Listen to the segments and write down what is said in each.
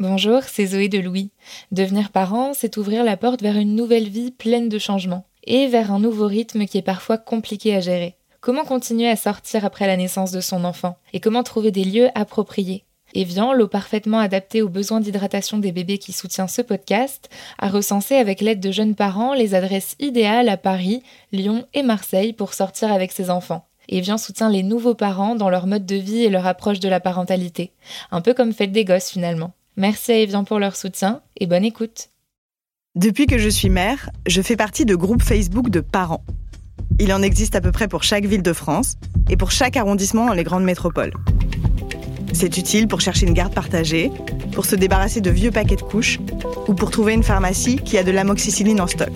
Bonjour, c'est Zoé de Louis. Devenir parent, c'est ouvrir la porte vers une nouvelle vie pleine de changements et vers un nouveau rythme qui est parfois compliqué à gérer. Comment continuer à sortir après la naissance de son enfant et comment trouver des lieux appropriés? Evian, l'eau parfaitement adaptée aux besoins d'hydratation des bébés qui soutient ce podcast, a recensé avec l'aide de jeunes parents les adresses idéales à Paris, Lyon et Marseille pour sortir avec ses enfants. Evian soutient les nouveaux parents dans leur mode de vie et leur approche de la parentalité. Un peu comme Fête des Gosses finalement. Merci à Evian pour leur soutien et bonne écoute. Depuis que je suis mère, je fais partie de groupes Facebook de parents. Il en existe à peu près pour chaque ville de France et pour chaque arrondissement dans les grandes métropoles. C'est utile pour chercher une garde partagée, pour se débarrasser de vieux paquets de couches ou pour trouver une pharmacie qui a de l'amoxicilline en stock.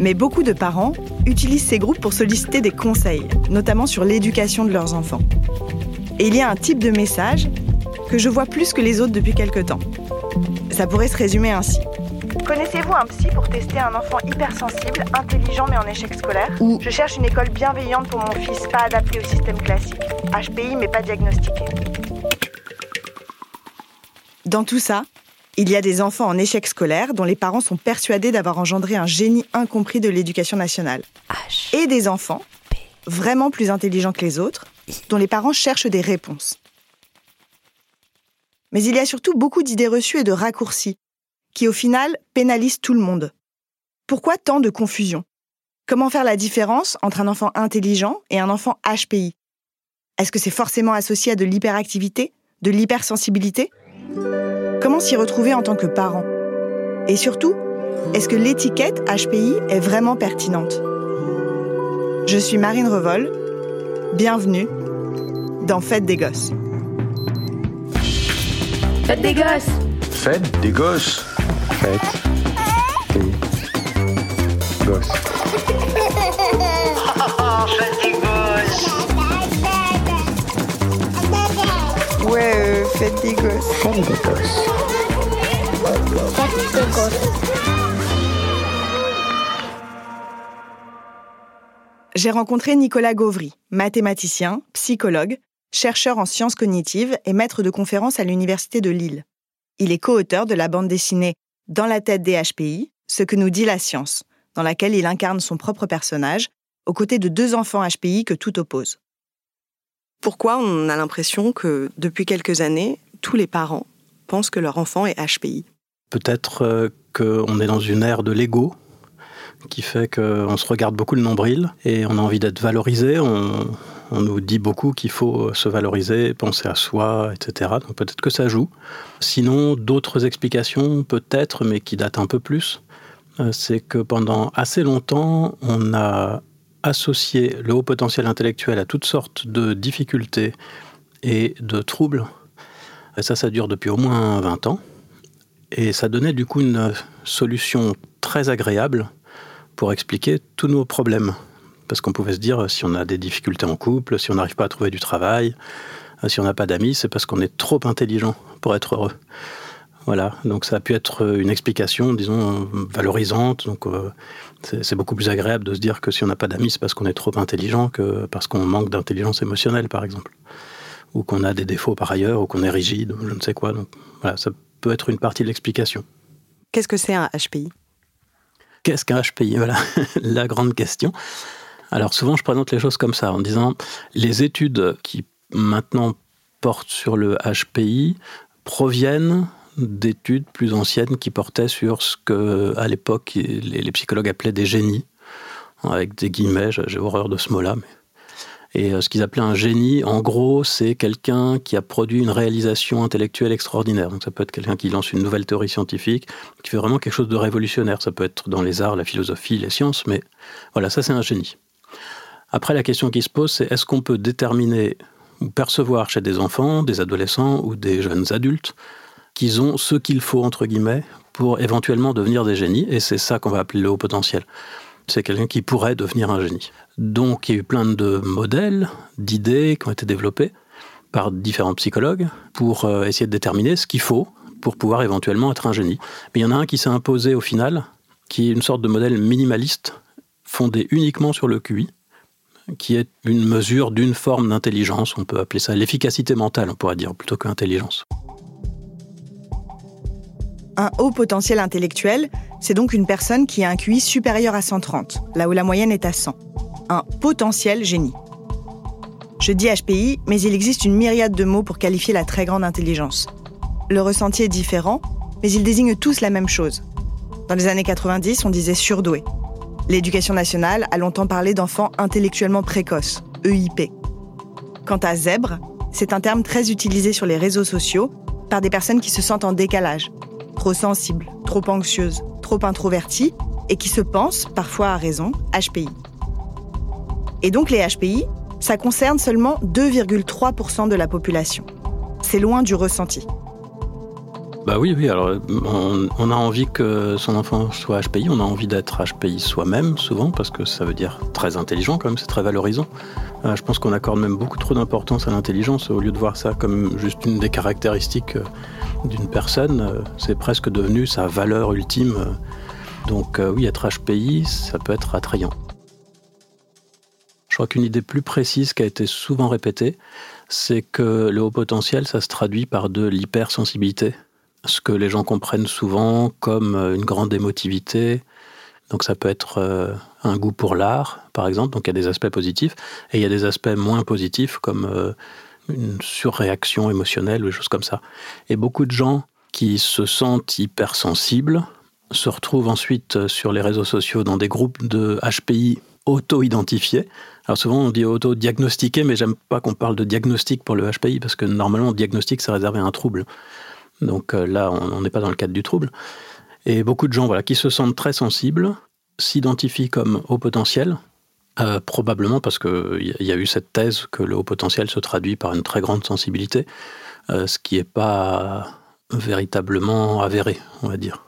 Mais beaucoup de parents utilisent ces groupes pour solliciter des conseils, notamment sur l'éducation de leurs enfants. Et il y a un type de message que je vois plus que les autres depuis quelque temps. Ça pourrait se résumer ainsi. Connaissez-vous un psy pour tester un enfant hypersensible, intelligent mais en échec scolaire Ou je cherche une école bienveillante pour mon fils, pas adaptée au système classique. HPI mais pas diagnostiqué. Dans tout ça, il y a des enfants en échec scolaire dont les parents sont persuadés d'avoir engendré un génie incompris de l'éducation nationale. Et des enfants, vraiment plus intelligents que les autres, dont les parents cherchent des réponses. Mais il y a surtout beaucoup d'idées reçues et de raccourcis, qui au final pénalisent tout le monde. Pourquoi tant de confusion? Comment faire la différence entre un enfant intelligent et un enfant HPI Est-ce que c'est forcément associé à de l'hyperactivité, de l'hypersensibilité? Comment s'y retrouver en tant que parent? Et surtout, est-ce que l'étiquette HPI est vraiment pertinente? Je suis Marine Revol. Bienvenue dans Fête des Gosses. Fête des gosses Fête des gosses Fête des gosses. Fête des gosses Ouais, euh, fête des gosses. Fête des gosses. Fête des gosses J'ai rencontré Nicolas Gauvry, mathématicien, psychologue, chercheur en sciences cognitives et maître de conférences à l'Université de Lille. Il est co-auteur de la bande dessinée Dans la tête des HPI, ce que nous dit la science, dans laquelle il incarne son propre personnage, aux côtés de deux enfants HPI que tout oppose. Pourquoi on a l'impression que depuis quelques années, tous les parents pensent que leur enfant est HPI Peut-être euh, qu'on est dans une ère de l'ego qui fait qu'on se regarde beaucoup le nombril et on a envie d'être valorisé. On, nous dit beaucoup qu'il faut se valoriser, penser à soi, etc. Donc peut-être que ça joue. Sinon, d'autres explications peut-être, mais qui datent un peu plus, euh, c'est que pendant assez longtemps, on a associé le haut potentiel intellectuel à toutes sortes de difficultés et de troubles. Et ça, ça dure depuis au moins 20 ans. Et ça donnait du coup une solution très agréable pour expliquer tous nos problèmes. Parce qu'on pouvait se dire, si on a des difficultés en couple, si on n'arrive pas à trouver du travail, euh, si on n'a pas d'amis, c'est parce qu'on est trop intelligent pour être heureux. Voilà, donc ça a pu être une explication, disons, valorisante. Donc euh, c'est beaucoup plus agréable de se dire que si on n'a pas d'amis, c'est parce qu'on est trop intelligent que parce qu'on manque d'intelligence émotionnelle, par exemple. Ou qu'on a des défauts par ailleurs, ou qu'on est rigide, ou je ne sais quoi. Donc voilà, ça peut être une partie de l'explication. Qu'est-ce que c'est un HPI Qu'est-ce qu'un HPI Voilà, la grande question. Alors souvent, je présente les choses comme ça, en disant les études qui maintenant portent sur le HPI proviennent d'études plus anciennes qui portaient sur ce que, à l'époque, les, psychologues appelaient des génies, avec des guillemets, j'ai horreur de ce mot-là, mais et euh, ce qu'ils appelaient un génie, en gros, c'est quelqu'un qui a produit une réalisation intellectuelle extraordinaire. Donc ça peut être quelqu'un qui lance une nouvelle théorie scientifique, qui fait vraiment quelque chose de révolutionnaire. Ça peut être dans les arts, la philosophie, les sciences, mais voilà, ça c'est un génie. Après, la question qui se pose, c'est est-ce qu'on peut déterminer ou percevoir chez des enfants, des adolescents ou des jeunes adultes qu'ils ont ce qu'il faut, entre guillemets, pour éventuellement devenir des génies, et c'est ça qu'on va appeler le haut potentiel c'est quelqu'un qui pourrait devenir un génie. Donc il y a eu plein de modèles, d'idées qui ont été développées par différents psychologues pour euh, essayer de déterminer ce qu'il faut pour pouvoir éventuellement être un génie. Mais il y en a un qui s'est imposé au final, qui est une sorte de modèle minimaliste, fondé uniquement sur le QI, qui est une mesure d'une forme d'intelligence, on peut appeler ça l'efficacité mentale, on pourrait dire, plutôt que l'intelligence. Un haut potentiel intellectuel, c'est donc une personne qui a un QI supérieur à 130, là où la moyenne est à 100. Un potentiel génie. Je dis HPI, mais il existe une myriade de mots pour qualifier la très grande intelligence. Le ressenti est différent, mais ils désignent tous la même chose. Dans les années 90, on disait surdoué. L'éducation nationale a longtemps parlé d'enfants intellectuellement précoces, EIP. Quant à zèbre, c'est un terme très utilisé sur les réseaux sociaux par des personnes qui se sentent en décalage, trop sensibles, trop anxieuses, trop introverties et qui se pensent, parfois à raison, HPI. Et donc les HPI, ça concerne seulement 2,3% de la population. C'est loin du ressenti. Bah oui, oui. Alors, on, a envie que son enfant soit HPI. On a envie d'être HPI soi-même, souvent, parce que ça veut dire très intelligent, quand même. C'est très valorisant. Euh, je pense qu'on accorde même beaucoup trop d'importance à l'intelligence au lieu de voir ça comme juste une des caractéristiques euh, d'une personne. Euh, c'est presque devenu sa valeur ultime. Donc, oui, être HPI, ça peut être attrayant. Je crois qu'une idée plus précise qui a été souvent répétée, c'est que le haut potentiel, ça se traduit par de l'hypersensibilité ce que les gens comprennent souvent comme euh, une grande émotivité. Donc ça peut être euh, un goût pour l'art, par exemple, donc il y a des aspects positifs, et il y a des aspects moins positifs comme euh, une surréaction émotionnelle ou des choses comme ça. Et beaucoup de gens qui se sentent hypersensibles se retrouvent ensuite sur les réseaux sociaux dans des groupes de HPI auto-identifiés. Alors souvent on dit auto-diagnostiqué, mais j'aime pas qu'on parle de diagnostic pour le HPI parce que normalement diagnostic c'est réservé à un trouble. Donc euh, là, on n'est pas dans le cadre du trouble. Et beaucoup de gens voilà, qui se sentent très sensibles s'identifient comme haut potentiel, euh, probablement parce qu'il y a eu cette thèse que le haut potentiel se traduit par une très grande sensibilité, euh, ce qui n'est pas véritablement avéré, on va dire.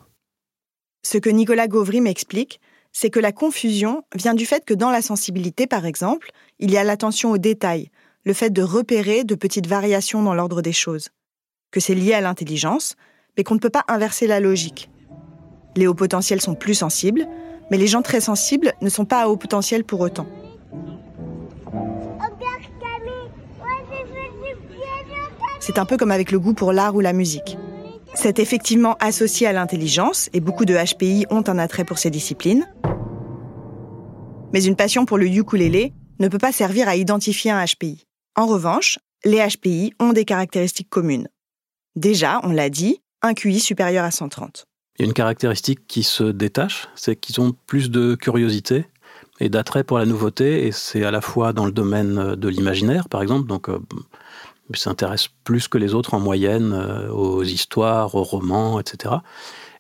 Ce que Nicolas Gauvry m'explique, c'est que la confusion vient du fait que dans la sensibilité, par exemple, il y a l'attention aux détails, le fait de repérer de petites variations dans l'ordre des choses que c'est lié à l'intelligence, mais qu'on ne peut pas inverser la logique. Les hauts potentiels sont plus sensibles, mais les gens très sensibles ne sont pas à haut potentiel pour autant. C'est un peu comme avec le goût pour l'art ou la musique. C'est effectivement associé à l'intelligence, et beaucoup de HPI ont un attrait pour ces disciplines. Mais une passion pour le ukulélé ne peut pas servir à identifier un HPI. En revanche, les HPI ont des caractéristiques communes. Déjà, on l'a dit, un QI supérieur à 130. Il y a une caractéristique qui se détache, c'est qu'ils ont plus de curiosité et d'attrait pour la nouveauté, et c'est à la fois dans le domaine de l'imaginaire, par exemple, donc euh, ils s'intéressent plus que les autres en moyenne euh, aux histoires, aux romans, etc.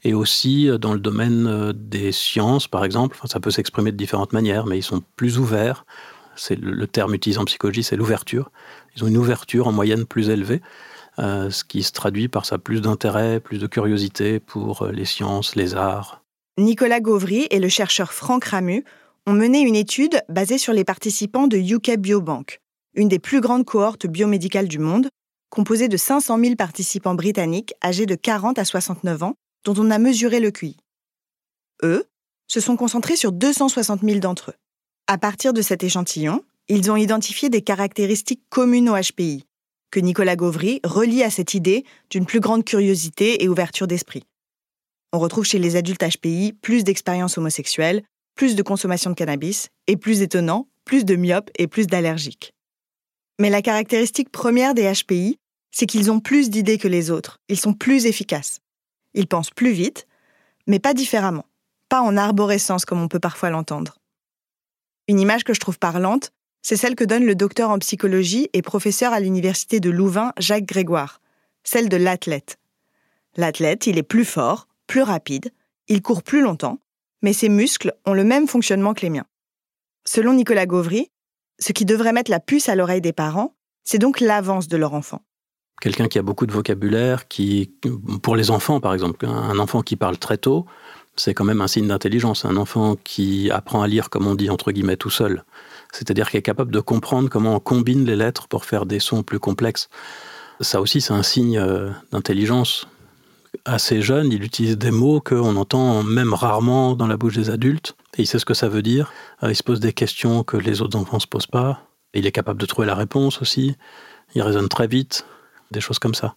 Et aussi euh, dans le domaine des sciences, par exemple, ça peut s'exprimer de différentes manières, mais ils sont plus ouverts. C'est le terme utilisé en psychologie, c'est l'ouverture. Ils ont une ouverture en moyenne plus élevée. Euh, ce qui se traduit par ça plus d'intérêt, plus de curiosité pour euh, les sciences, les arts. Nicolas Gauvry et le chercheur Franck Ramu ont mené une étude basée sur les participants de UK Biobank, une des plus grandes cohortes biomédicales du monde, composée de 500 000 participants britanniques âgés de 40 à 69 ans, dont on a mesuré le QI. Eux se sont concentrés sur 260 000 d'entre eux. À partir de cet échantillon, ils ont identifié des caractéristiques communes au HPI, que Nicolas Gauvry relie à cette idée d'une plus grande curiosité et ouverture d'esprit. On retrouve chez les adultes HPI plus d'expériences homosexuelles, plus de consommation de cannabis, et plus étonnant, plus de myopes et plus d'allergiques. Mais la caractéristique première des HPI, c'est qu'ils ont plus d'idées que les autres, ils sont plus efficaces. Ils pensent plus vite, mais pas différemment, pas en arborescence comme on peut parfois l'entendre. Une image que je trouve parlante, c'est celle que donne le docteur en psychologie et professeur à l'université de Louvain, Jacques Grégoire, celle de l'athlète. L'athlète, il est plus fort, plus rapide, il court plus longtemps, mais ses muscles ont le même fonctionnement que les miens. Selon Nicolas Gauvry, ce qui devrait mettre la puce à l'oreille des parents, c'est donc l'avance de leur enfant. Quelqu'un qui a beaucoup de vocabulaire, qui, pour les enfants par exemple, un enfant qui parle très tôt, c'est quand même un signe d'intelligence. Un enfant qui apprend à lire, comme on dit, entre guillemets, tout seul, c'est-à-dire qu'il est capable de comprendre comment on combine les lettres pour faire des sons plus complexes. Ça aussi, c'est un signe euh, d'intelligence. Assez jeune, il utilise des mots qu'on entend même rarement dans la bouche des adultes, et il sait ce que ça veut dire. Euh, il se pose des questions que les autres enfants ne se posent pas. Il est capable de trouver la réponse aussi. Il raisonne très vite, des choses comme ça.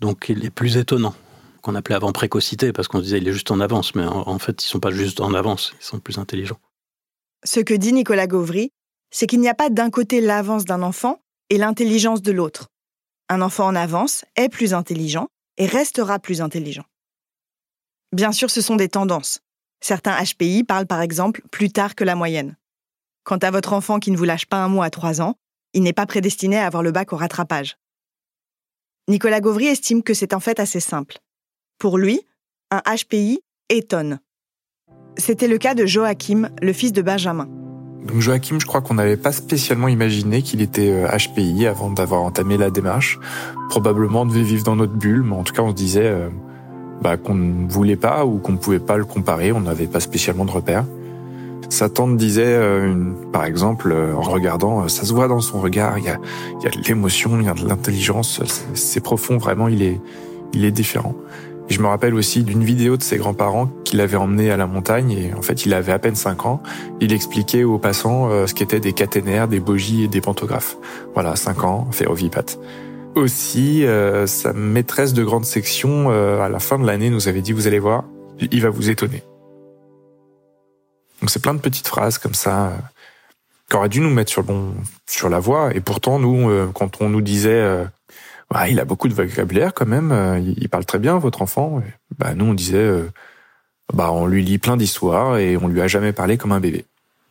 Donc il est plus étonnant. qu'on appelait avant précocité, parce qu'on se disait il est juste en avance, mais en, fait, ils sont pas juste en avance, ils sont plus intelligents. Ce que dit Nicolas Gauvry, c'est qu'il n'y a pas d'un côté l'avance d'un enfant et l'intelligence de l'autre. Un enfant en avance est plus intelligent et restera plus intelligent. Bien sûr, ce sont des tendances. Certains HPI parlent par exemple plus tard que la moyenne. Quant à votre enfant qui ne vous lâche pas un mot à 3 ans, il n'est pas prédestiné à avoir le bac au rattrapage. Nicolas Gauvry estime que c'est en fait assez simple. Pour lui, un HPI étonne. C'était le cas de Joachim, le fils de Benjamin. Donc Joachim, je crois qu'on n'avait pas spécialement imaginé qu'il était HPI euh, avant d'avoir entamé la démarche. Probablement devait vivre dans notre bulle, mais en tout cas on se disait euh, bah, qu'on ne voulait pas ou qu'on ne pouvait pas le comparer, on n'avait pas spécialement de repères. Sa tante disait, euh, par exemple, en regardant, ça se voit dans son regard, il y a, y a de l'émotion, il y a de l'intelligence, c'est profond, vraiment, il est, il est différent je me rappelle aussi d'une vidéo de ses grands-parents qu'il avait emmené à la montagne et en fait il avait à peine 5 ans. Il expliquait aux passants euh, ce qu'étaient des caténaires, des bogies et des pantographes. Voilà, 5 ans, ferrovipat. Aussi, euh, sa maîtresse de grande section, euh, à la fin de l'année, nous avait dit, vous allez voir, il va vous étonner. Donc c'est plein de petites phrases comme ça qui auraient dû nous mettre sur, bon, sur la voie. Et pourtant, nous, quand on nous disait il a beaucoup de vocabulaire quand même. Euh, il parle très bien, votre enfant. Bah, nous, on disait, euh, bah, on lui lit plein d'histoires et on lui a jamais parlé comme un bébé.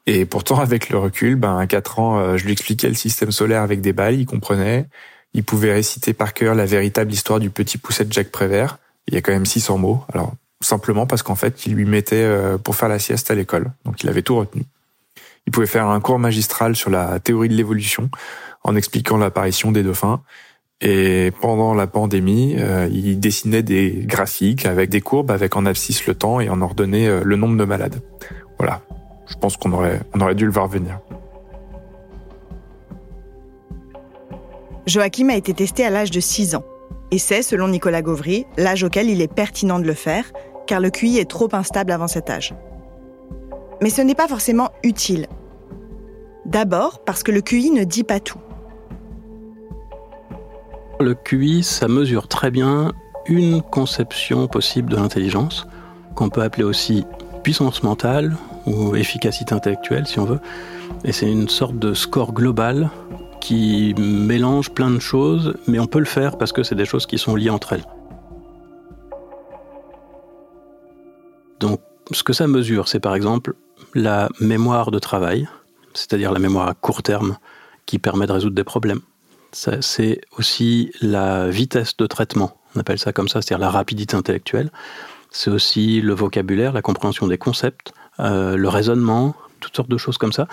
Et pourtant, avec le recul, ben, à 4 ans, euh, je lui expliquais le système solaire avec des balles, il comprenait. Il pouvait réciter par cœur la véritable histoire du petit pousset de Jacques Prévert. Il y a quand même 600 mots. Alors, simplement parce qu'en fait, il lui mettait pour faire la sieste à l'école. Donc, il avait tout retenu. Il pouvait faire un cours magistral sur la théorie de l'évolution en expliquant l'apparition des dauphins. Et pendant la pandémie, euh, il dessinait des graphiques avec des courbes, avec en abscisse le temps et en ordonnait euh, le nombre de malades. Voilà. Je pense qu'on aurait, on aurait dû le voir venir. Joachim a été testé à l'âge de 6 ans. Et c'est, selon Nicolas Gauvry, l'âge auquel il est pertinent de le faire, car le QI est trop instable avant cet âge. Mais ce n'est pas forcément utile. D'abord parce que le QI ne dit pas tout. Le QI, ça mesure très bien une conception possible de l'intelligence, qu'on peut appeler aussi puissance mentale ou efficacité intellectuelle si on veut. Et c'est une sorte de score global qui mélange plein de choses, mais on peut le faire parce que c'est des choses qui sont liées entre elles. Donc ce que ça mesure, c'est par exemple la mémoire de travail, c'est-à-dire la mémoire à court terme qui permet de résoudre des problèmes c'est aussi la vitesse de traitement, on appelle ça comme ça, c'est-à-dire la rapidité intellectuelle. C'est aussi le vocabulaire, la compréhension des concepts, euh, le raisonnement, toutes sortes de choses comme ça,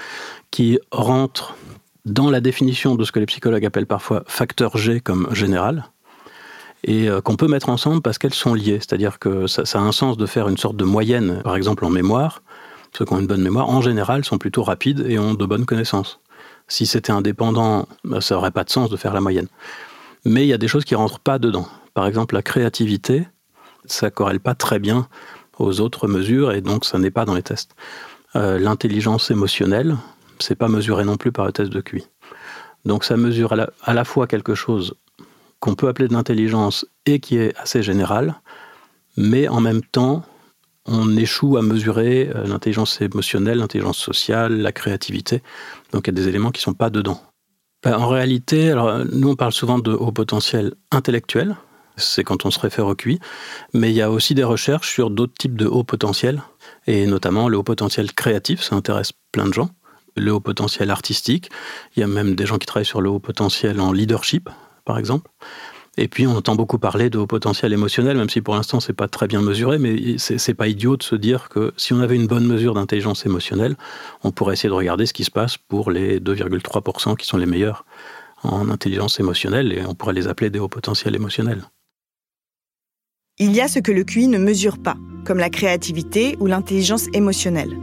qui rentrent dans la définition de ce que les psychologues appellent parfois facteur G comme général, et euh, qu'on peut mettre ensemble parce qu'elles sont liées. C'est-à-dire que ça, ça, a un sens de faire une sorte de moyenne, par exemple en mémoire. Ceux qui ont une bonne mémoire, en général, sont plutôt rapides et ont de bonnes connaissances. Si c'était indépendant, bah, ça n'aurait pas de sens de faire la moyenne. Mais il y a des choses qui rentrent pas dedans. Par exemple, la créativité, ça corrèle pas très bien aux autres mesures et donc ça n'est pas dans les tests. Euh, l'intelligence émotionnelle, c'est pas mesuré non plus par le test de QI. Donc ça mesure à la fois quelque chose qu'on peut appeler de l'intelligence et qui est assez général, mais en même temps, on échoue à mesurer euh, l'intelligence émotionnelle, l'intelligence sociale, la créativité. Donc il y a des éléments qui ne sont pas dedans. Ben, en réalité, alors, nous on parle souvent de haut potentiel intellectuel, c'est quand on se réfère au QI, mais il y a aussi des recherches sur d'autres types de haut potentiel, et notamment le haut potentiel créatif, ça intéresse plein de gens, le haut potentiel artistique, il y a même des gens qui travaillent sur le haut potentiel en leadership, par exemple. Et puis on entend beaucoup parler de haut potentiel émotionnel, même si pour l'instant c'est pas très bien mesuré, mais c'est pas idiot de se dire que si on avait une bonne mesure d'intelligence émotionnelle, on pourrait essayer de regarder ce qui se passe pour les 2,3% qui sont les meilleurs en intelligence émotionnelle, et on pourrait les appeler des hauts potentiels émotionnels. Il y a ce que le QI ne mesure pas, comme la créativité ou l'intelligence émotionnelle.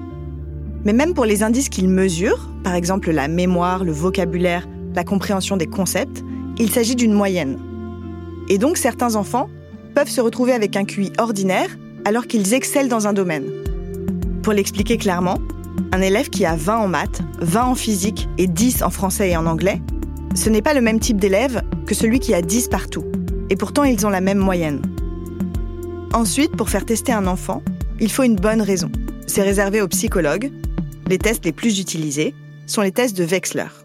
Mais même pour les indices qu'il mesure, par exemple la mémoire, le vocabulaire, la compréhension des concepts, il s'agit d'une moyenne. Et donc certains enfants peuvent se retrouver avec un QI ordinaire alors qu'ils excellent dans un domaine. Pour l'expliquer clairement, un élève qui a 20 en maths, 20 en physique et 10 en français et en anglais, ce n'est pas le même type d'élève que celui qui a 10 partout. Et pourtant, ils ont la même moyenne. Ensuite, pour faire tester un enfant, il faut une bonne raison. C'est réservé aux psychologues. Les tests les plus utilisés sont les tests de Wechsler.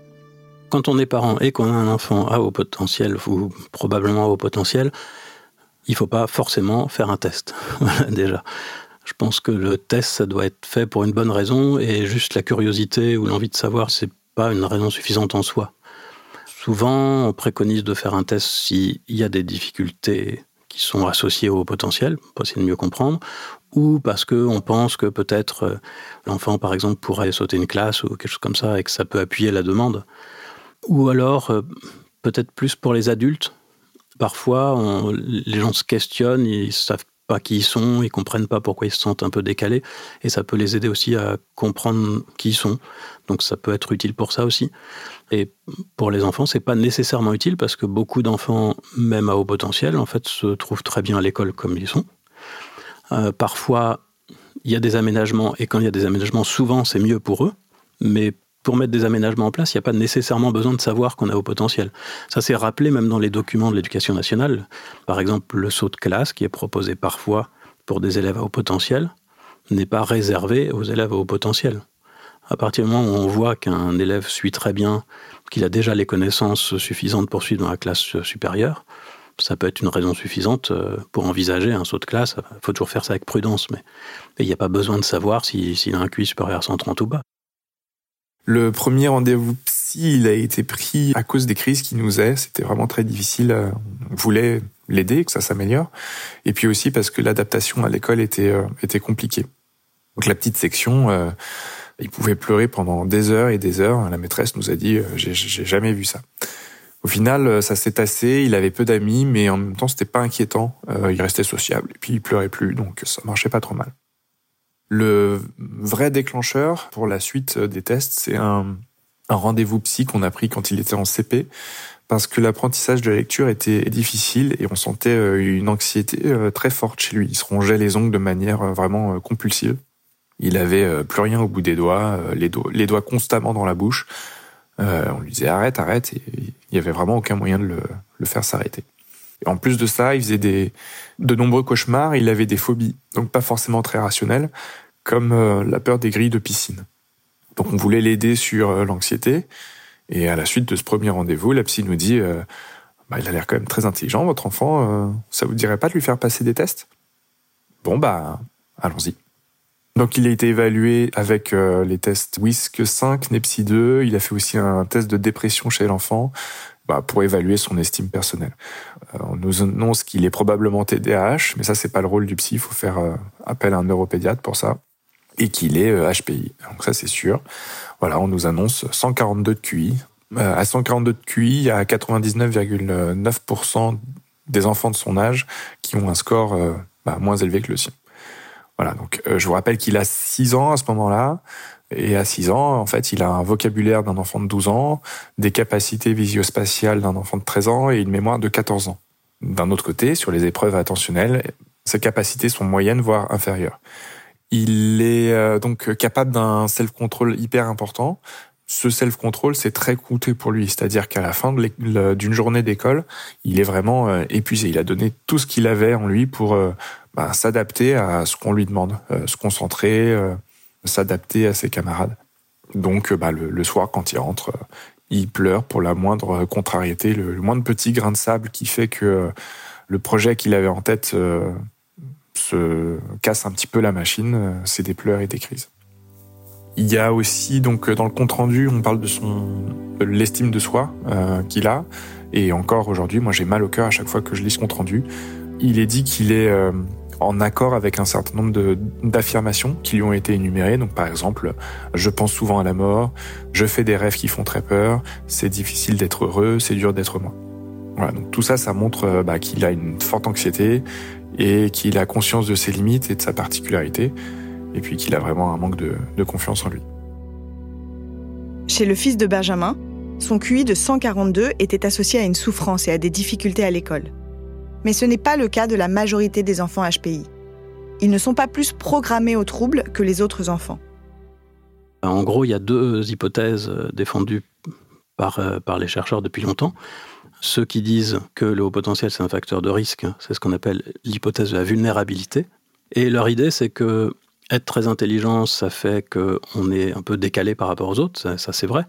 Quand on est parent et qu'on a un enfant à haut potentiel ou probablement à haut potentiel, il ne faut pas forcément faire un test. déjà. Je pense que le test, ça doit être fait pour une bonne raison et juste la curiosité ou l'envie de savoir, c'est pas une raison suffisante en soi. Souvent, on préconise de faire un test s'il y a des difficultés qui sont associées au potentiel, pour essayer de mieux comprendre, ou parce qu'on pense que peut-être euh, l'enfant, par exemple, pourrait sauter une classe ou quelque chose comme ça et que ça peut appuyer la demande. Ou alors, euh, peut-être plus pour les adultes. Parfois, les gens se questionnent, ils savent pas qui ils sont, ils comprennent pas pourquoi ils se sentent un peu décalés, et ça peut les aider aussi à comprendre qui ils sont. Donc ça peut être utile pour ça aussi. Et pour les enfants, c'est pas nécessairement utile parce que beaucoup d'enfants, même à haut potentiel, en fait, se trouvent très bien à l'école comme ils sont. Euh, parfois, il y a des aménagements, et quand il y a des aménagements, souvent c'est mieux pour eux, mais pour mettre des aménagements en place, il n'y a pas nécessairement besoin de savoir qu'on a haut potentiel. Ça c'est rappelé même dans les documents de l'éducation nationale. Par exemple, le saut de classe qui est proposé parfois pour des élèves à haut potentiel n'est pas réservé aux élèves à haut potentiel. À partir du moment où on voit qu'un élève suit très bien, qu'il a déjà les connaissances suffisantes pour suivre dans la classe supérieure, ça peut être une raison suffisante euh, pour envisager un saut de classe. Il faut toujours faire ça avec prudence, mais il n'y a pas besoin de savoir s'il a un QI supérieur à 130 ou bas. Le premier rendez-vous psy, il a été pris à cause des crises qui nous est. C'était vraiment très difficile. On voulait l'aider, que ça s'améliore. Et puis aussi parce que l'adaptation à l'école était, euh, compliquée. Donc la petite section, euh, il pouvait pleurer pendant des heures et des heures. La maîtresse nous a dit, euh, j'ai jamais vu ça. Au final, ça s'est tassé. Il avait peu d'amis, mais en même temps, c'était pas inquiétant. il restait sociable. Et puis, il pleurait plus, donc ça marchait pas trop mal. Le vrai déclencheur pour la suite des tests, c'est un, rendez-vous psy qu'on a pris quand il était en CP, parce que l'apprentissage de la lecture était difficile et on sentait euh, une anxiété euh, très forte chez lui. Il se rongeait les ongles de manière euh, vraiment compulsive. Il avait plus rien au bout des doigts, les, doigts, constamment dans la bouche. on lui disait arrête, arrête, et il y avait vraiment aucun moyen de le faire s'arrêter. En plus de ça, il faisait de nombreux cauchemars, il avait des phobies, donc pas forcément très rationnelles, comme euh, la peur des grilles de piscine. Donc on voulait l'aider sur euh, l'anxiété, et à la suite de ce premier rendez-vous, la psy nous dit euh, bah, il a l'air quand même très intelligent, votre enfant, ça vous dirait pas de lui faire passer des tests? Bon, bah, allons-y. Donc il a été évalué avec les tests WISC 5, NEPSI 2, il a fait aussi un test de dépression chez l'enfant, bah, pour évaluer son estime personnelle. Euh, on nous annonce qu'il est probablement TDAH, mais ça c'est pas le rôle du psy, il faut faire euh, appel à un neuropédiatre pour ça, et qu'il est HPI. Euh, Donc ça c'est sûr. Voilà, on nous annonce 142 de QI. à 142 de QI, il y a 99,9% des enfants de son âge qui ont un score bah, moins élevé que le sien. Voilà, donc je vous rappelle qu'il a 6 ans à ce moment-là. Et à 6 ans, en fait, il a un vocabulaire d'un enfant de 12 ans, des capacités visio-spatiales d'un enfant de 13 ans et une mémoire de 14 ans. D'un autre côté, sur les épreuves attentionnelles, ses capacités sont moyennes, voire inférieures. Il est euh, donc capable d'un self-control hyper important. Ce self-control, c'est très coûteux pour lui. C'est-à-dire qu'à la fin d'une journée d'école, il est vraiment euh, épuisé. Il a donné tout ce qu'il avait en lui pour euh, bah, s'adapter à ce qu'on lui demande, se concentrer, s'adapter à ses camarades. Donc, euh, bah, le, soir, quand il rentre, euh, il pleure pour la moindre contrariété, le, moindre petit grain de sable qui fait que euh, le projet qu'il avait en tête se casse un petit peu la machine. C'est des pleurs et des crises. Il y a aussi donc dans le compte rendu, on parle de son l'estime de soi qu'il a. Et encore aujourd'hui, moi j'ai mal au cœur à chaque fois que je lis ce compte rendu. Il est dit qu'il est en accord avec un certain nombre d'affirmations qui lui ont été énumérées. Donc par exemple, je pense souvent à la mort, je fais des rêves qui font très peur, c'est difficile d'être heureux, c'est dur d'être moi. Voilà, donc tout ça, ça montre euh, bah, qu'il a une forte anxiété et qu'il a conscience de ses limites et de sa particularité, et puis qu'il a vraiment un manque de, de confiance en lui. Chez le fils de Benjamin, son QI de 142 était associé à une souffrance et à des difficultés à l'école. Mais ce n'est pas le cas de la majorité des enfants HPI. Ils ne sont pas plus programmés aux troubles que les autres enfants. En gros, il y a deux hypothèses euh, défendues par, euh, par les chercheurs depuis longtemps. Ceux qui disent que le haut potentiel, c'est un facteur de risque, c'est ce qu'on appelle l'hypothèse de la vulnérabilité. Et leur idée, c'est que être très intelligent, ça fait qu'on est un peu décalé par rapport aux autres, ça, c'est vrai,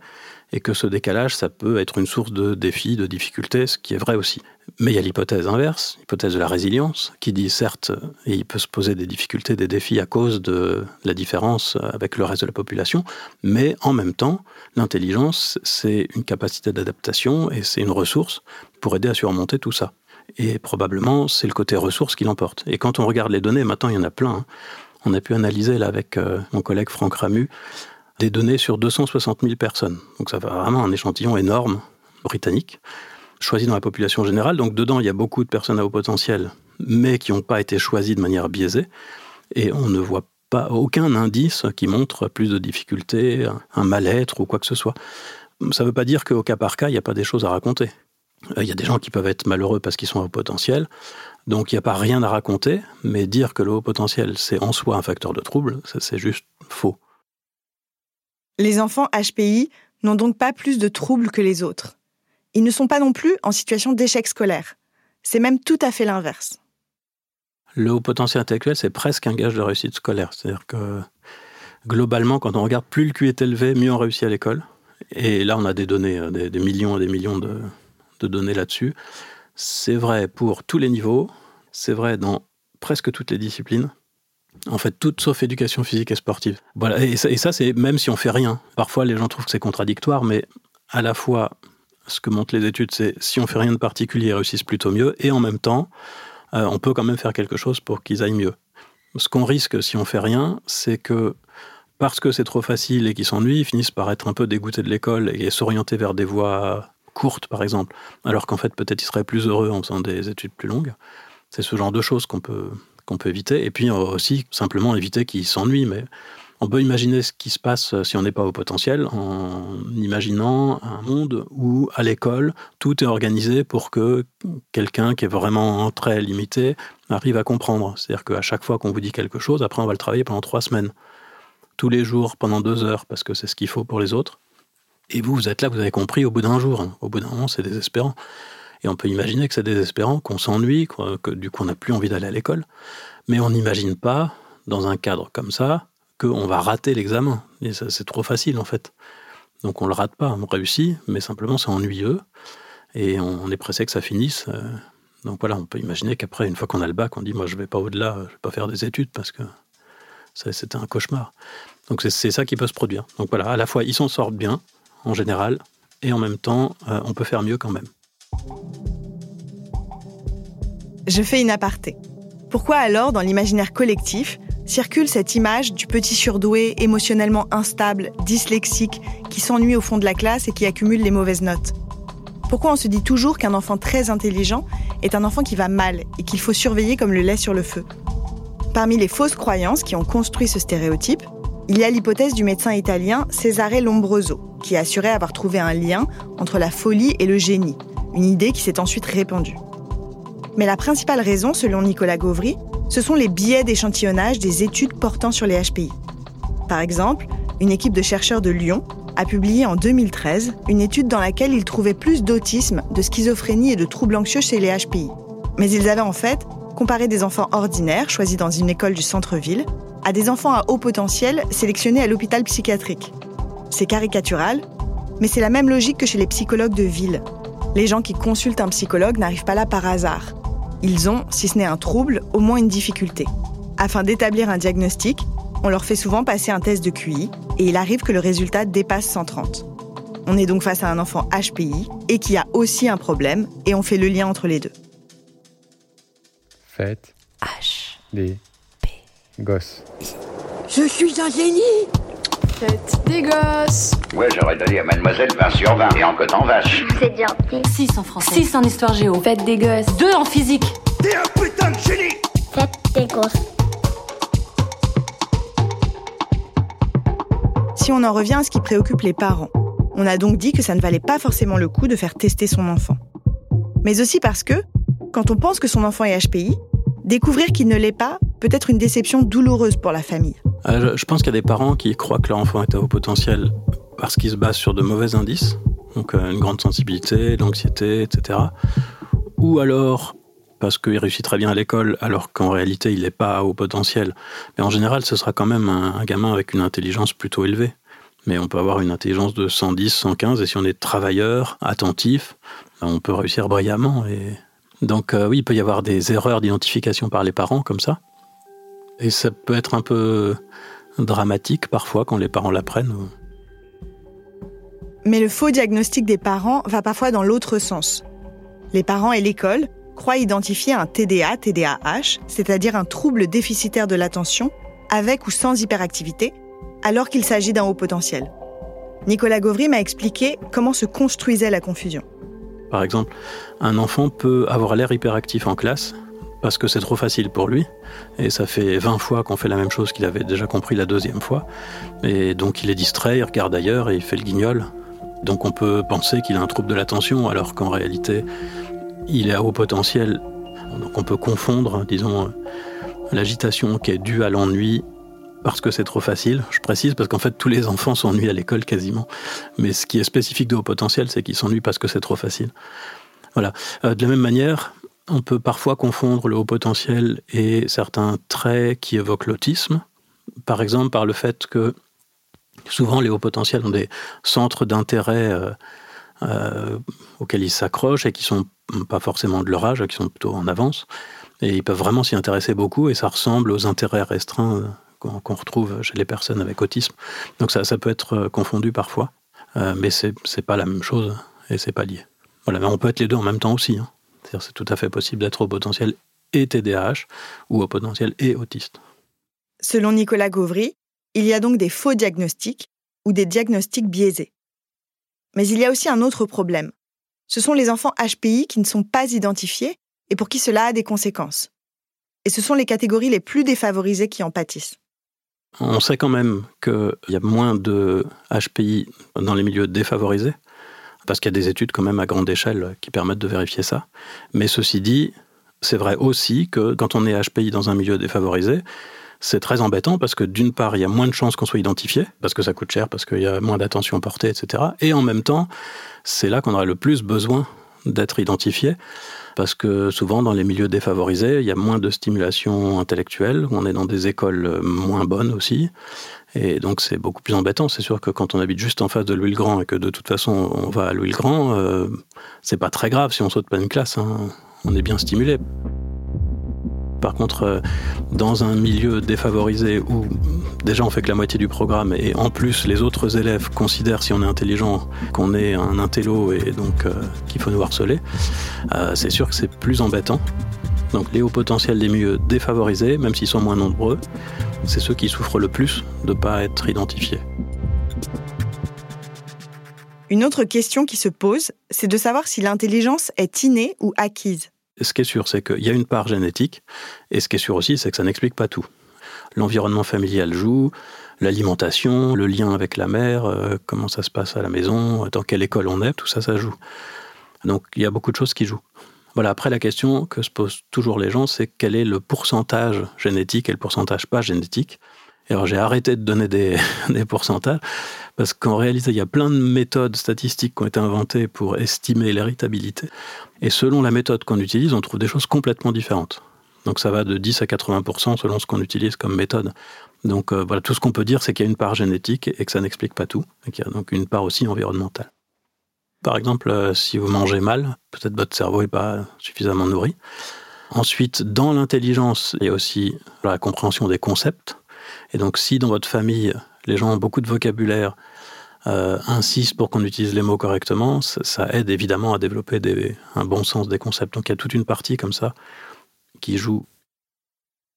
et que ce décalage, ça peut être une source de défis, de difficultés, ce qui est vrai aussi. Mais il y a l'hypothèse inverse, l'hypothèse de la résilience, qui dit certes, il peut se poser des difficultés, des défis à cause de la différence avec le reste de la population, mais en même temps, l'intelligence, c'est une capacité d'adaptation et c'est une ressource pour aider à surmonter tout ça. Et probablement, c'est le côté ressource qui l'emporte. Et quand on regarde les données, maintenant il y en a plein. Hein. On a pu analyser là avec euh, mon collègue Franck Ramu des données sur 260 000 personnes. Donc ça va vraiment un échantillon énorme britannique, choisi dans la population générale. Donc dedans, il y a beaucoup de personnes à haut potentiel, mais qui n'ont pas été choisies de manière biaisée. Et on ne voit pas aucun indice qui montre plus de difficultés, un mal-être ou quoi que ce soit. Ça ne veut pas dire qu'au cas par cas, il n'y a pas des choses à raconter. Euh, il y a des gens qui peuvent être malheureux parce qu'ils sont à haut potentiel, donc il n'y a pas rien à raconter, mais dire que le haut potentiel, c'est en soi un facteur de trouble, c'est juste faux. Les enfants HPI n'ont donc pas plus de troubles que les autres. Ils ne sont pas non plus en situation d'échec scolaire. C'est même tout à fait l'inverse. Le haut potentiel intellectuel, c'est presque un gage de réussite scolaire. C'est-à-dire que globalement, quand on regarde, plus le QI est élevé, mieux on réussit à l'école. Et là, on a des données, euh, des, millions et des millions de, données là-dessus. C'est vrai pour tous les niveaux, c'est vrai dans presque toutes les disciplines. En fait, toutes sauf éducation physique et sportive. Voilà, et ça, c'est même si on fait rien. Parfois, les gens trouvent que c'est contradictoire, mais à la fois, ce que montrent les études, c'est si on fait rien de particulier, ils réussissent plutôt mieux, et en même temps, euh, on peut quand même faire quelque chose pour qu'ils aillent mieux. Ce qu'on risque si on fait rien, c'est que parce que c'est trop facile et qu'ils s'ennuient, ils finissent par être un peu dégoûtés de l'école et s'orienter vers des voies courtes, par exemple, alors qu'en fait, peut-être ils seraient plus heureux en faisant des études plus longues. C'est ce genre de choses qu'on peut, peut éviter. Et puis aussi, simplement éviter qu'ils s'ennuient. Mais on peut imaginer ce qui se passe si on n'est pas au potentiel en imaginant un monde où, à l'école, tout est organisé pour que quelqu'un qui est vraiment très limité arrive à comprendre. C'est-à-dire qu'à chaque fois qu'on vous dit quelque chose, après, on va le travailler pendant trois semaines. Tous les jours, pendant deux heures, parce que c'est ce qu'il faut pour les autres. Et vous, vous êtes là, vous avez compris au bout d'un jour. Au bout d'un moment, c'est désespérant. Et on peut imaginer que c'est désespérant, qu'on s'ennuie, que du coup on n'a plus envie d'aller à l'école. Mais on n'imagine pas, dans un cadre comme ça, qu'on va rater l'examen. C'est trop facile en fait. Donc on le rate pas, on réussit, mais simplement c'est ennuyeux. Et on est pressé que ça finisse. Euh. Donc voilà, on peut imaginer qu'après, une fois qu'on a le bac, on dit moi je vais pas au-delà, je vais pas faire des études parce que c'était un cauchemar. Donc c'est ça qui peut se produire. Donc voilà, à la fois ils s'en sortent bien, en général, et en même temps, euh, on peut faire mieux quand même. Je fais une aparté. Pourquoi alors, dans l'imaginaire collectif, circule cette image du petit surdoué, émotionnellement instable, dyslexique, qui s'ennuie au fond de la classe et qui accumule les mauvaises notes Pourquoi on se dit toujours qu'un enfant très intelligent est un enfant qui va mal et qu'il faut surveiller comme le lait sur le feu? Parmi les fausses croyances qui ont construit ce stéréotype, il y a l'hypothèse du médecin italien Cesare Lombroso, qui assurait avoir trouvé un lien entre la folie et le génie, une idée qui s'est ensuite répandue. Mais la principale raison, selon Nicolas Gauvry, ce sont les biais d'échantillonnage des études portant sur les HPI. Par exemple, une équipe de chercheurs de Lyon a publié en 2013 une étude dans laquelle ils trouvaient plus d'autisme, de schizophrénie et de troubles anxieux chez les HPI. Mais ils avaient en fait comparé des enfants ordinaires choisis dans une école du centre-ville à des enfants à haut potentiel sélectionnés à l'hôpital psychiatrique. C'est caricatural, mais c'est la même logique que chez les psychologues de ville. Les gens qui consultent un psychologue n'arrivent pas là par hasard. Ils ont, si ce n'est un trouble, au moins une difficulté. Afin d'établir un diagnostic, on leur fait souvent passer un test de QI et il arrive que le résultat dépasse 130. On est donc face à un enfant HPI et qui a aussi un problème et on fait le lien entre les deux. Faites H des Gosses. Je suis un génie Faites des gosses Ouais, j'aurais donné à mademoiselle 20 sur 20 et en coton vache. Vous êtes gentil. 6 en français. 6 en histoire géo. Faites des gosses. 2 en physique. T'es un putain de génie Faites des gosses. Si on en revient à ce qui préoccupe les parents, on a donc dit que ça ne valait pas forcément le coup de faire tester son enfant. Mais aussi parce que, quand on pense que son enfant est HPI, découvrir qu'il ne l'est pas peut être une déception douloureuse pour la famille. Euh, je pense qu'il y a des parents qui croient que leur enfant est à haut potentiel parce qu'ils se basent sur de mauvais indices. donc euh, une grande sensibilité, l'anxiété, etc. Ou alors parce qu'il réussit très bien à l'école, alors qu'en réalité, il n'est pas à haut potentiel. Mais en général, ce sera quand même un, gamin avec une intelligence plutôt élevée. Mais on peut avoir une intelligence de 110, 115, et si on est travailleur, attentif, ben, on peut réussir brillamment. Et... Donc euh, oui, il peut y avoir des erreurs d'identification par les parents comme ça. Et ça peut être un peu dramatique parfois quand les parents l'apprennent. Mais le faux diagnostic des parents va parfois dans l'autre sens. Les parents et l'école croient identifier un TDA, TDAH, c'est-à-dire un trouble déficitaire de l'attention, avec ou sans hyperactivité, alors qu'il s'agit d'un haut potentiel. Nicolas Gauvry m'a expliqué comment se construisait la confusion. Par exemple, un enfant peut avoir l'air hyperactif en classe parce que c'est trop facile pour lui, et ça fait 20 fois qu'on fait la même chose qu'il avait déjà compris la deuxième fois, et donc il est distrait, il regarde ailleurs et il fait le guignol. Donc on peut penser qu'il a un trouble de l'attention, alors qu'en réalité, il est à haut potentiel. Donc on peut confondre, disons, l'agitation qui est due à l'ennui parce que c'est trop facile. Je précise parce qu'en fait tous les enfants s'ennuient à l'école quasiment. Mais ce qui est spécifique de haut potentiel, c'est qu'ils s'ennuient parce que c'est trop facile. Voilà. Euh, de la même manière, on peut parfois confondre le haut potentiel et certains traits qui évoquent l'autisme. Par exemple, par le fait que souvent les hauts potentiels ont des centres d'intérêt euh, euh, auxquels ils s'accrochent et qui sont pas forcément de leur âge, qui sont plutôt en avance. Et ils peuvent vraiment s'y intéresser beaucoup et ça ressemble aux intérêts restreints qu'on retrouve chez les personnes avec autisme. Donc ça, ça peut être euh, confondu parfois, euh, mais c'est pas la même chose et c'est pas lié. Voilà, mais on peut être les deux en même temps aussi. Hein. C'est-à-dire c'est tout à fait possible d'être au potentiel et TDAH ou au potentiel et autiste. Selon Nicolas Gauvry, il y a donc des faux diagnostics ou des diagnostics biaisés. Mais il y a aussi un autre problème. Ce sont les enfants HPI qui ne sont pas identifiés et pour qui cela a des conséquences. Et ce sont les catégories les plus défavorisées qui en pâtissent. On sait quand même qu'il y a moins de HPI dans les milieux défavorisés, parce qu'il y a des études quand même à grande échelle qui permettent de vérifier ça. Mais ceci dit, c'est vrai aussi que quand on est HPI dans un milieu défavorisé, c'est très embêtant parce que d'une part, il y a moins de chances qu'on soit identifié, parce que ça coûte cher, parce qu'il y a moins d'attention portée, etc. Et en même temps, c'est là qu'on aura le plus besoin d'être identifié, parce que souvent dans les milieux défavorisés, il y a moins de stimulation intellectuelle, on est dans des écoles moins bonnes aussi, et donc c'est beaucoup plus embêtant. C'est sûr que quand on habite juste en face de Louis le Grand et que de toute façon on va à Louis le Grand, euh, c'est pas très grave si on saute pas une classe, hein. on est bien stimulé. Par contre, euh, dans un milieu défavorisé où déjà on fait que la moitié du programme et en plus les autres élèves considèrent si on est intelligent qu'on est un intello et donc euh, qu'il faut nous harceler, euh, c'est sûr que c'est plus embêtant. Donc les hauts potentiels des milieux défavorisés, même s'ils sont moins nombreux, c'est ceux qui souffrent le plus de ne pas être identifiés. Une autre question qui se pose, c'est de savoir si l'intelligence est innée ou acquise ce qui est sûr, c'est qu'il y a une part génétique, et ce qui est sûr aussi, c'est que ça n'explique pas tout. L'environnement familial joue, l'alimentation, le lien avec la mère, euh, comment ça se passe à la maison, dans quelle école on est, tout ça, ça joue. Donc il y a beaucoup de choses qui jouent. Voilà, après la question que se posent toujours les gens, c'est quel est le pourcentage génétique et le pourcentage pas génétique. Alors j'ai arrêté de donner des, des pourcentages, parce qu'en réalité, il y a plein de méthodes statistiques qui ont été inventées pour estimer l'héritabilité. Et selon la méthode qu'on utilise, on trouve des choses complètement différentes. Donc ça va de 10 à 80% selon ce qu'on utilise comme méthode. Donc euh, voilà, tout ce qu'on peut dire, c'est qu'il y a une part génétique et que ça n'explique pas tout, et qu'il y a donc une part aussi environnementale. Par exemple, euh, si vous mangez mal, peut-être votre cerveau n'est pas suffisamment nourri. Ensuite, dans l'intelligence, il y a aussi la compréhension des concepts. Et donc si dans votre famille, les gens ont beaucoup de vocabulaire, euh, insistent pour qu'on utilise les mots correctement, ça, aide évidemment à développer un bon sens des concepts. Donc il y a toute une partie comme ça qui joue.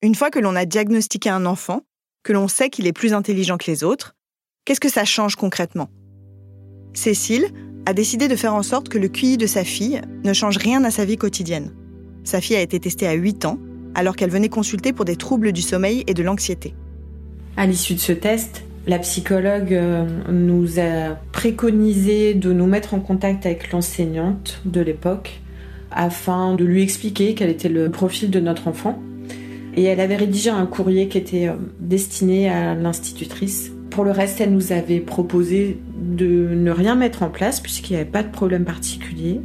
Une fois que l'on a diagnostiqué un enfant, que l'on sait qu'il est plus intelligent que les autres, qu'est-ce que ça change concrètement? Cécile a décidé de faire en sorte que le QI de sa fille ne change rien à sa vie quotidienne. Sa fille a été testée à 8 ans, alors qu'elle venait consulter pour des troubles du sommeil et de l'anxiété. À l'issue de ce test, la psychologue euh, nous a préconisé de nous mettre en contact avec l'enseignante de l'époque afin de lui expliquer quel était le profil de notre enfant. Et elle avait rédigé un courrier qui était euh, destiné à l'institutrice. Pour le reste, elle nous avait proposé de ne rien mettre en place puisqu'il n'y avait pas de problème particulier,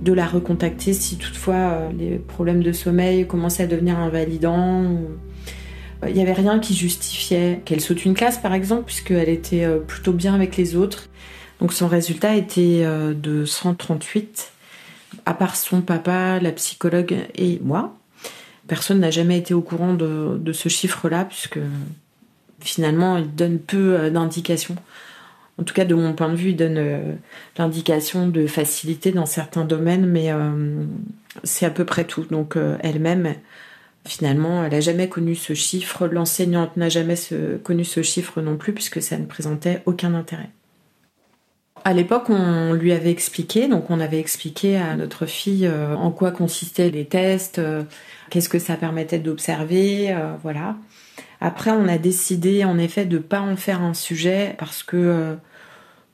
de la recontacter si toutefois euh, les problèmes de sommeil commençaient à devenir invalidants. Il n'y avait rien qui justifiait qu'elle saute une classe par exemple puisqu'elle était euh, plutôt bien avec les autres. Donc son résultat était de 138, à part son papa, la psychologue et moi. Personne n'a jamais été au courant de, ce chiffre-là puisque finalement il donne peu d'indications en tout cas de mon point de vue, il donne euh, l'indication de facilité dans certains domaines, mais euh, c'est à peu près tout. Donc euh, elle-même, finalement, elle n'a jamais connu ce chiffre. L'enseignante n'a jamais connu ce chiffre non plus, puisque ça ne présentait aucun intérêt. À l'époque, on lui avait expliqué, donc on avait expliqué à notre fille en quoi consistaient les tests, qu'est-ce que ça permettait d'observer, voilà. Après, on a décidé en effet de pas en faire un sujet parce que euh,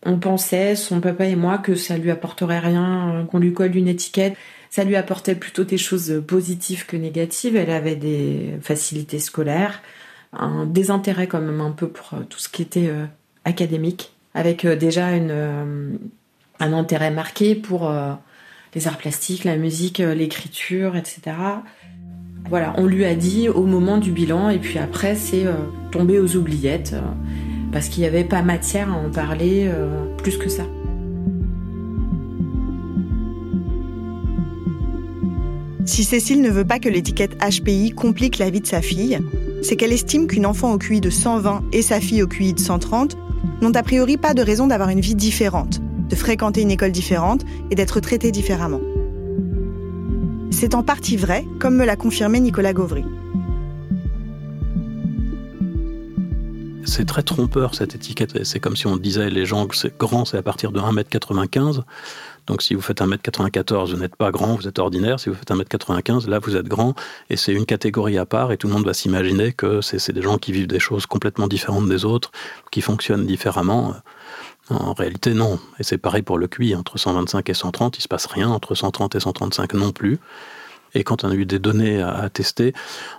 on pensait, son papa et moi, que ça lui apporterait rien, euh, qu'on lui colle une étiquette. Ça lui apportait plutôt des choses positives que négatives. Elle avait des facilités scolaires, un désintérêt quand même un peu pour euh, tout ce qui était académique, avec déjà une, un intérêt marqué pour les arts plastiques, la musique, l'écriture, etc. Voilà, on lui a dit au moment du bilan et puis après c'est euh, tombé aux oubliettes euh, parce qu'il n'y avait pas matière à en parler euh, plus que ça. Si Cécile ne veut pas que l'étiquette HPI complique la vie de sa fille, c'est qu'elle estime qu'une enfant au QI de 120 et sa fille au QI de 130 n'ont a priori pas de raison d'avoir une vie différente, de fréquenter une école différente et d'être traitées différemment. C'est en partie vrai, comme me l'a confirmé Nicolas Gauvry. C'est très trompeur cette étiquette. C'est comme si on disait les gens que c'est grand, c'est à partir de 1m95. Donc si vous faites 1m94, vous n'êtes pas grand, vous êtes ordinaire. Si vous faites 1m95, là vous êtes grand et c'est une catégorie à part et tout le monde va s'imaginer que c'est des gens qui vivent des choses complètement différentes des autres, qui fonctionnent différemment. En réalité, non. Et c'est pareil pour le QI. Entre 125 et 130, il ne se passe rien. Entre 130 et 135 non plus. Et quand on a eu des données à, tester,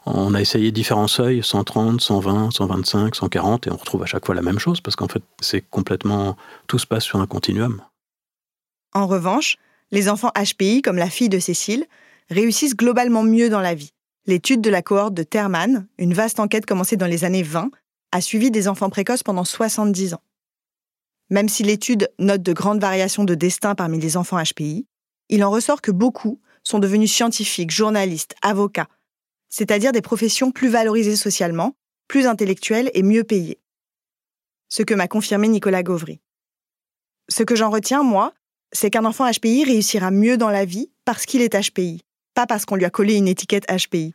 on a essayé différents seuils, 130, 120, 125, 140, et on retrouve à chaque fois la même chose, parce qu'en fait, c'est complètement... Tout se passe sur un continuum. En revanche, les enfants HPI, comme la fille de Cécile, réussissent globalement mieux dans la vie. L'étude de la cohorte de Terman, une vaste enquête commencée dans les années 20, a suivi des enfants précoces pendant 70 ans. Même si l'étude note de grandes variations de destin parmi les enfants HPI, il en ressort que beaucoup sont devenus scientifiques, journalistes, avocats, c'est-à-dire des professions plus valorisées socialement, plus intellectuelles et mieux payées. Ce que m'a confirmé Nicolas Gauvry. Ce que j'en retiens, moi, c'est qu'un enfant HPI réussira mieux dans la vie parce qu'il est HPI, pas parce qu'on lui a collé une étiquette HPI.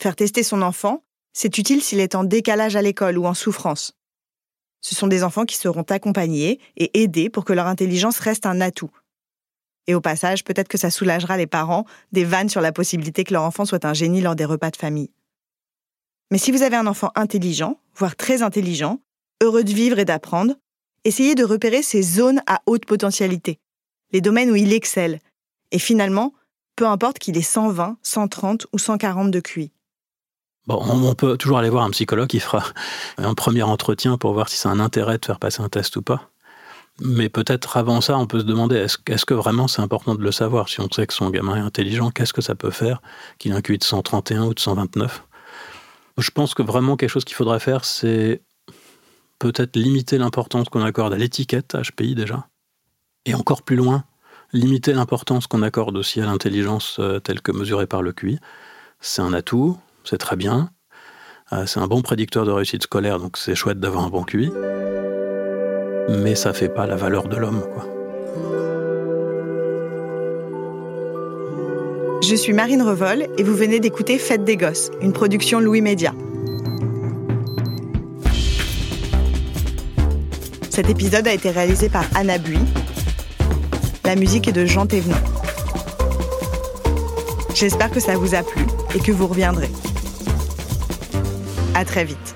Faire tester son enfant, c'est utile s'il est en décalage à l'école ou en souffrance. Ce sont des enfants qui seront accompagnés et aidés pour que leur intelligence reste un atout. Et au passage, peut-être que ça soulagera les parents des vannes sur la possibilité que leur enfant soit un génie lors des repas de famille. Mais si vous avez un enfant intelligent, voire très intelligent, heureux de vivre et d'apprendre, essayez de repérer ces zones à haute potentialité, les domaines où il excelle. Et finalement, peu importe qu'il ait 120, 130 ou 140 de QI. Bon, on peut toujours aller voir un psychologue qui fera un premier entretien pour voir si c'est un intérêt de faire passer un test ou pas. Mais peut-être avant ça, on peut se demander est-ce, que vraiment c'est important de le savoir? Si on sait que son gamin est intelligent, qu'est-ce que ça peut faire qu'il ait un QI de 131 ou de 129 Je pense que vraiment quelque chose qu'il faudrait faire, c'est peut-être limiter l'importance qu'on accorde à l'étiquette HPI déjà. Et encore plus loin, limiter l'importance qu'on accorde aussi à l'intelligence euh, telle que mesurée par le QI. C'est un atout, c'est très bien. Euh, c'est un bon prédicteur de réussite scolaire, donc c'est chouette d'avoir un bon QI. Mais ça fait pas la valeur de l'homme. Je suis Marine Revol et vous venez d'écouter Fête des Gosses, une production Louis Média. Cet épisode a été réalisé par Anna Bui. La musique est de Jean Thévenon. J'espère que ça vous a plu et que vous reviendrez. À très vite.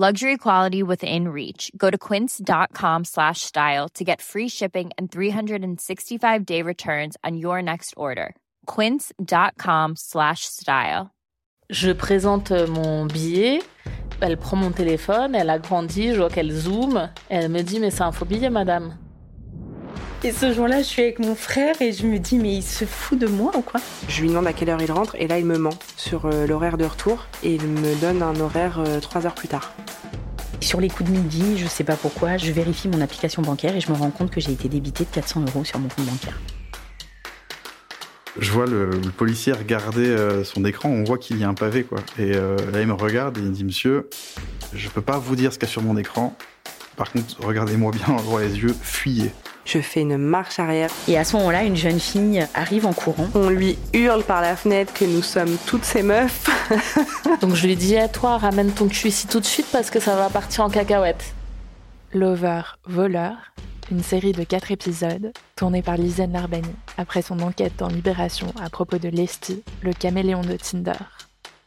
Luxury quality within reach. Go to quince.com slash style to get free shipping and 365 day returns on your next order. Quince.com slash style. Je présente mon billet. Elle prend mon téléphone, elle agrandit, je vois qu'elle zoome. Elle me dit, mais c'est un faux billet, madame. Et ce jour-là, je suis avec mon frère et je me dis, mais il se fout de moi ou quoi? Je lui demande à quelle heure il rentre et là, il me ment sur euh, l'horaire de retour et il me donne un horaire euh, trois heures plus tard. Sur les coups de midi, je sais pas pourquoi, je vérifie mon application bancaire et je me rends compte que j'ai été débité de 400 euros sur mon compte bancaire. Je vois le, le policier regarder euh, son écran, on voit qu'il y a un pavé, quoi. Et euh, là, il me regarde et il me dit, monsieur, je peux pas vous dire ce qu'il y a sur mon écran. Par contre, regardez-moi bien droit les yeux, fuyez. Je fais une marche arrière. Et à ce moment-là, une jeune fille arrive en courant. On lui hurle par la fenêtre que nous sommes toutes ces meufs. Donc je lui dis à toi, ramène ton cul ici tout de suite parce que ça va partir en cacahuète. Lover, voleur, une série de quatre épisodes tournée par Lisanne Larbani après son enquête dans Libération à propos de Lesty, le caméléon de Tinder,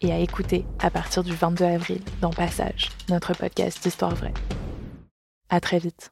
et à écouter à partir du 22 avril dans Passage, notre podcast d'histoire vraie. À très vite.